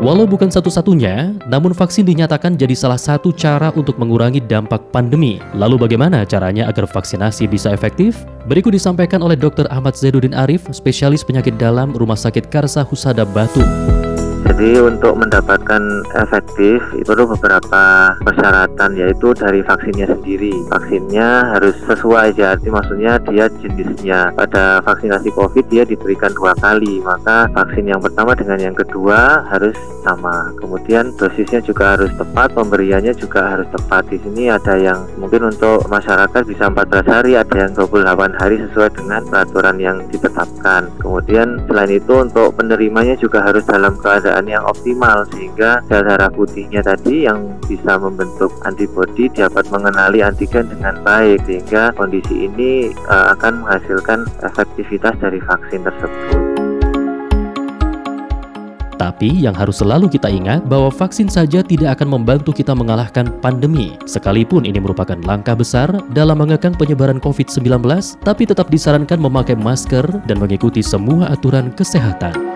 Walau bukan satu-satunya, namun vaksin dinyatakan jadi salah satu cara untuk mengurangi dampak pandemi. Lalu bagaimana caranya agar vaksinasi bisa efektif? Berikut disampaikan oleh Dr. Ahmad Zainuddin Arif, spesialis penyakit dalam Rumah Sakit Karsa Husada Batu. Jadi untuk mendapatkan efektif itu perlu beberapa persyaratan yaitu dari vaksinnya sendiri. Vaksinnya harus sesuai jadi maksudnya dia jenisnya. Pada vaksinasi COVID dia diberikan dua kali, maka vaksin yang pertama dengan yang kedua harus sama. Kemudian dosisnya juga harus tepat, pemberiannya juga harus tepat. Di sini ada yang mungkin untuk masyarakat bisa 14 hari, ada yang 28 hari sesuai dengan peraturan yang ditetapkan. Kemudian selain itu untuk penerimanya juga harus dalam keadaan yang optimal sehingga sel darah putihnya tadi yang bisa membentuk antibodi dapat mengenali antigen dengan baik sehingga kondisi ini uh, akan menghasilkan efektivitas dari vaksin tersebut. Tapi yang harus selalu kita ingat bahwa vaksin saja tidak akan membantu kita mengalahkan pandemi. Sekalipun ini merupakan langkah besar dalam mengekang penyebaran COVID-19, tapi tetap disarankan memakai masker dan mengikuti semua aturan kesehatan.